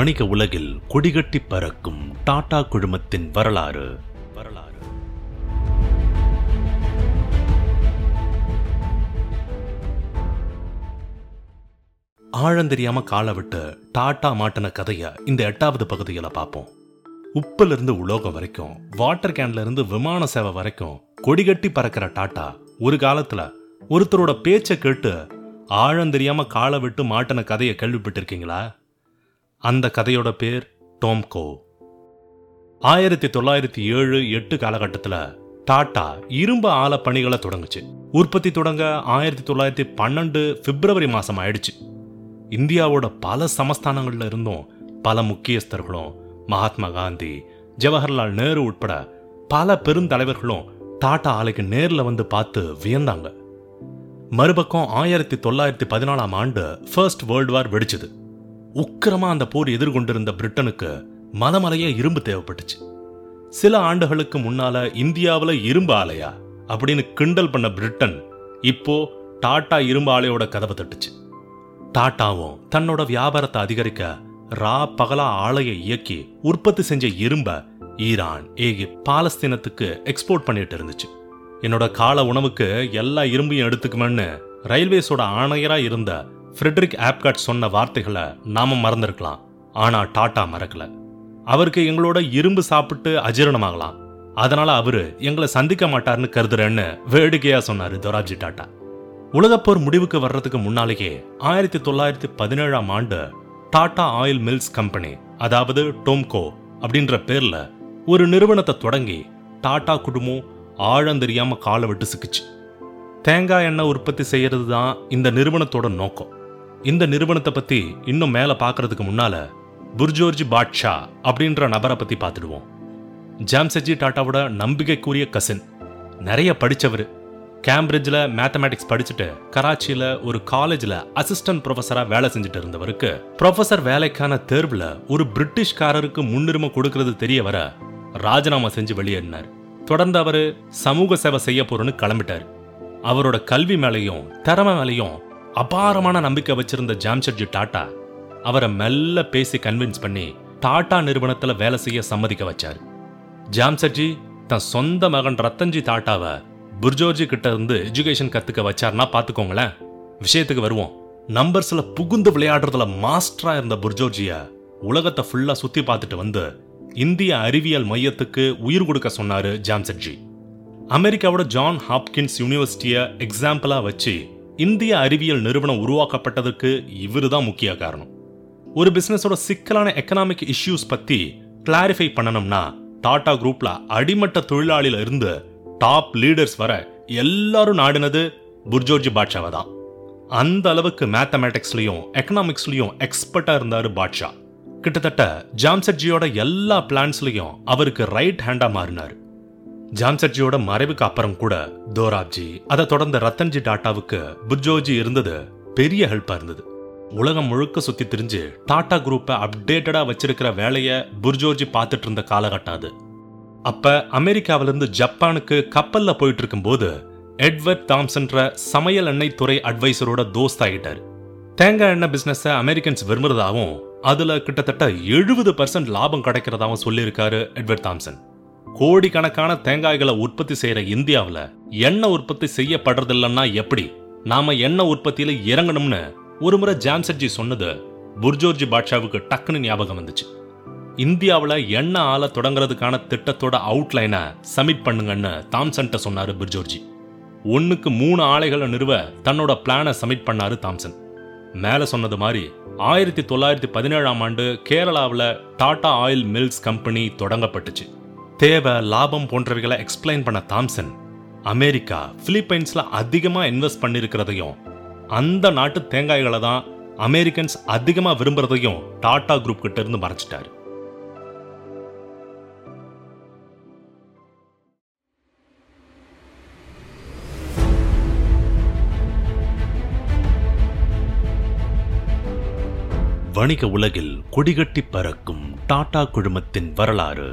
வணிக உலகில் கொடிகட்டி பறக்கும் டாடா குழுமத்தின் வரலாறு. வரலாறு ஆழந்தெரியாம காலை விட்டு டாட்டா மாட்டின கதைய இந்த எட்டாவது பகுதியில பார்ப்போம் உப்புல இருந்து உலோகம் வரைக்கும் வாட்டர் கேன்ல இருந்து விமான சேவை வரைக்கும் கொடிகட்டி பறக்கிற டாட்டா ஒரு காலத்துல ஒருத்தரோட பேச்சை கேட்டு ஆழந்தெரியாம காலை விட்டு மாட்டின கதையை கேள்விப்பட்டிருக்கீங்களா? அந்த கதையோட பேர் டோம்கோ ஆயிரத்தி தொள்ளாயிரத்தி ஏழு எட்டு காலகட்டத்தில் டாடா இரும்பு ஆல பணிகளை தொடங்குச்சு. உற்பத்தி தொடங்க ஆயிரத்தி தொள்ளாயிரத்தி பன்னெண்டு பிப்ரவரி மாசம் ஆயிடுச்சு. இந்தியாவோட பல சமஸ்தானங்கள்ல இருந்தும் பல முக்கியஸ்தர்களும் மகாத்மா காந்தி ஜவஹர்லால் நேரு உட்பட பல பெருந்தலைவர்களும் டாடா ஆலைக்கு நேர்ல வந்து பார்த்து வியந்தாங்க. மறுபக்கம் ஆயிரத்தி தொள்ளாயிரத்தி பதினாலாம் ஆண்டு ஃபர்ஸ்ட் வேர்ல்டு வார் வெடிச்சது. உக்கிரமாக அந்த போர் எதிர்கொண்டிருந்த பிரிட்டனுக்கு மலமலைய இரும்பு தேவைப்பட்டுச்சு. சில ஆண்டுகளுக்கு முன்னால இந்தியாவுல இரும்பு ஆலையா? அப்படின்னு கிண்டல் பண்ண பிரிட்டன் இப்போ டாட்டா இரும்பு ஆலையோட கதவை தட்டுச்சு. டாட்டாவும் தன்னோட வியாபாரத்தை அதிகரிக்க ரா பகலா ஆலையை இயக்கி உற்பத்தி செஞ்ச இரும்ப ஈரான் ஏகிப்த் பாலஸ்தீனத்துக்கு எக்ஸ்போர்ட் பண்ணிட்டு இருந்துச்சு. என்னோட கால உணவுக்கு எல்லா இரும்பையும் எடுத்துக்குமென்னு ரயில்வேஸோட ஆணையரா இருந்த ஃப்ரெட்ரிக் ஆப்காட் சொன்ன வார்த்தைகளை நாம மறந்துருக்கலாம். ஆனா டாட்டா மறக்கல. அவருக்கு எங்களோட இரும்பு சாப்பிட்டு அஜீரணமாகலாம். அதனால அவரு எங்களை சந்திக்க மாட்டார்னு கருதுறேன்னு வேடிக்கையா சொன்னாரு தொராப்ஜி டாட்டா. உலகப்போர் முடிவுக்கு வர்றதுக்கு முன்னாலேயே ஆயிரத்தி தொள்ளாயிரத்தி பதினேழாம் ஆண்டு டாடா ஆயில் மில்ஸ் கம்பெனி அதாவது டோம்கோ அப்படின்ற பேர்ல ஒரு நிறுவனத்தை தொடங்கி டாடா குடும்பம் ஆழந்தெரியாம காலை விட்டு சிக்கிச்சு. தேங்காய் எண்ணெய் உற்பத்தி செய்யறது தான் இந்த நிறுவனத்தோட நோக்கம். இந்த நிறுவனத்தை பத்தி இன்னும் மேல பார்க்கறதுக்கு முன்னால புர்ஜோர்ஜி பாட்ஷா அப்படின்ற நபரை பத்தி பார்த்துடுவோம். ஜாம்செஜி டாட்டாவோட நம்பிக்கைக்குரிய கசின் நிறைய படித்தவர் கேம்பிரிட்ஜில் மேத்தமேட்டிக்ஸ் படிச்சுட்டு கராச்சியில் ஒரு காலேஜில் அசிஸ்டன்ட் ப்ரொஃபஸராக வேலை செஞ்சுட்டு இருந்தவருக்கு ப்ரொஃபஸர் வேலைக்கான தேர்வில் ஒரு பிரிட்டிஷ்காரருக்கு முன்னுரிமை கொடுக்கறது தெரிய வர ராஜினாமா செஞ்சு வெளியேறினார். தொடர்ந்து அவர் சமூக சேவை செய்ய போறேன்னு கிளம்பிட்டார். அவரோட கல்வி மேலையும் திறமை மேலையும் அபாரமான நம்பிக்கை வச்சிருந்த ஜாம்ஷெட்ஜி டாட்டா அவரை மெல்ல பேசி கன்வின்ஸ் பண்ணி டாடா நிறுவனத்துல வேலை செய்ய சம்மதிக்க வச்சார். ஜாம்ஷெட்ஜி தன் சொந்த மகன் ரத்தன்ஜி டாட்டாவை புர்ஜோர்ஜி கிட்ட இருந்து எஜுகேஷன் கத்துக்க வச்சார்னா பாத்துக்கோங்களேன். விஷயத்துக்கு வருவோம். நம்பர்ஸ்ல புகுந்து விளையாடுறதுல மாஸ்டரா இருந்த புர்ஜோர்ஜிய உலகத்தை ஃபுல்லா சுத்தி பார்த்துட்டு வந்து இந்திய அறிவியல் மையத்துக்கு உயிர் கொடுக்க சொன்னாரு ஜாம்செட்ஜி அமெரிக்காவோட ஜான் ஹாப்கின்ஸ் யூனிவர்சிட்டியை எக்ஸாம்பிளா வச்சு இந்திய அறிவியல் நிறுவனம் உருவாக்கப்பட்டதுக்கு இவரு தான் முக்கிய காரணம். ஒரு பிசினஸோட சிக்கலான எக்கனாமிக் இஷ்யூஸ் பத்தி கிளாரிஃபை பண்ணணும்னா டாடா குரூப்ல அடிமட்ட தொழிலாளியில இருந்து டாப் லீடர்ஸ் வர எல்லாரும் நாடினது புர்ஜோர்ஜி பாட்ஷாவை தான். அந்த அளவுக்கு மேத்தமேட்டிக்ஸ்லயும் எக்கனாமிக்ஸ்லயும் எக்ஸ்பர்ட்டா இருந்தாரு பாட்ஷா. கிட்டத்தட்ட ஜாம்செட்ஜியோட எல்லா பிளான்ஸ்லயும் அவருக்கு ரைட் ஹேண்டா மாறினார். ஜாம்செட்ஜியோட மறைவுக்கு அப்புறம் கூட தோராப்ஜி அதை தொடர்ந்து ரத்தன்ஜி டாட்டாவுக்கு புர்ஜோஜி இருந்தது பெரிய ஹெல்ப்பா இருந்தது. உலகம் முழுக்க சுத்தி திரிஞ்சு டாடா குரூப்பை அப்டேட்டடா வச்சிருக்கிற வேலையை புர்ஜோஜி பார்த்துட்டு இருந்த காலகட்டம் அது. அப்ப அமெரிக்காவிலிருந்து ஜப்பானுக்கு கப்பல்ல போயிட்டு இருக்கும்போது எட்வர்ட் தாம்சன்ற சமையல் எண்ணெய் துறை அட்வைசரோட தோஸ்த் ஆகிட்டார் தேங்காய் எண்ணெய் பிசினஸ் அமெரிக்கன்ஸ் விரும்புறதாவும் அதுல கிட்டத்தட்ட எழுபது பர்சன்ட் லாபம் கிடைக்கிறதாவும் சொல்லியிருக்காரு எட்வர்ட் தாம்சன். கோடிக்கணக்கான தேங்காய்களை உற்பத்தி செய்யற இந்தியாவுல எண்ணெய் உற்பத்தி செய்யப்படுறதில்லைன்னா எப்படி? நாம எண்ணெய் உற்பத்தியில இறங்கணும்னு ஒரு முறை ஜாம்செட்ஜி சொன்னது புர்ஜோர்ஜி பாட்ஷாவுக்கு டக்குன்னு ஞாபகம் வந்துச்சு. இந்தியாவில் எண்ணெய் ஆலை தொடங்குறதுக்கான திட்டத்தோட அவுட்லைனை சப்மிட் பண்ணுங்கன்னு தாம்சன்ட்ட சொன்னாரு புர்ஜோர்ஜி. ஒன்னுக்கு மூணு ஆலைகளை நிறுவ தன்னோட பிளானை சப்மிட் பண்ணாரு தாம்சன். மேல சொன்னது மாதிரி ஆயிரத்தி தொள்ளாயிரத்தி பதினேழாம் ஆண்டு கேரளாவில் டாடா ஆயில் மில்ஸ் கம்பெனி தொடங்கப்பட்டுச்சு. தேவை லாபம் போன்றவைகளை எக்ஸ்பிளைன் பண்ண தாம்சன். அமெரிக்கா பிலிப்பைன்ஸ்ல அதிகமா இன்வெஸ்ட் பண்ணிருக்கிறதையும் அந்த நாட்டு தேங்காய்களை தான் அமெரிக்கன்ஸ் அதிகமா விரும்புறதையும் டாடா குரூப் கிட்ட இருந்து மறைச்சிட்டாரு. வணிக உலகில் கொடிகட்டி பறக்கும் டாடா குழுமத்தின் வரலாறு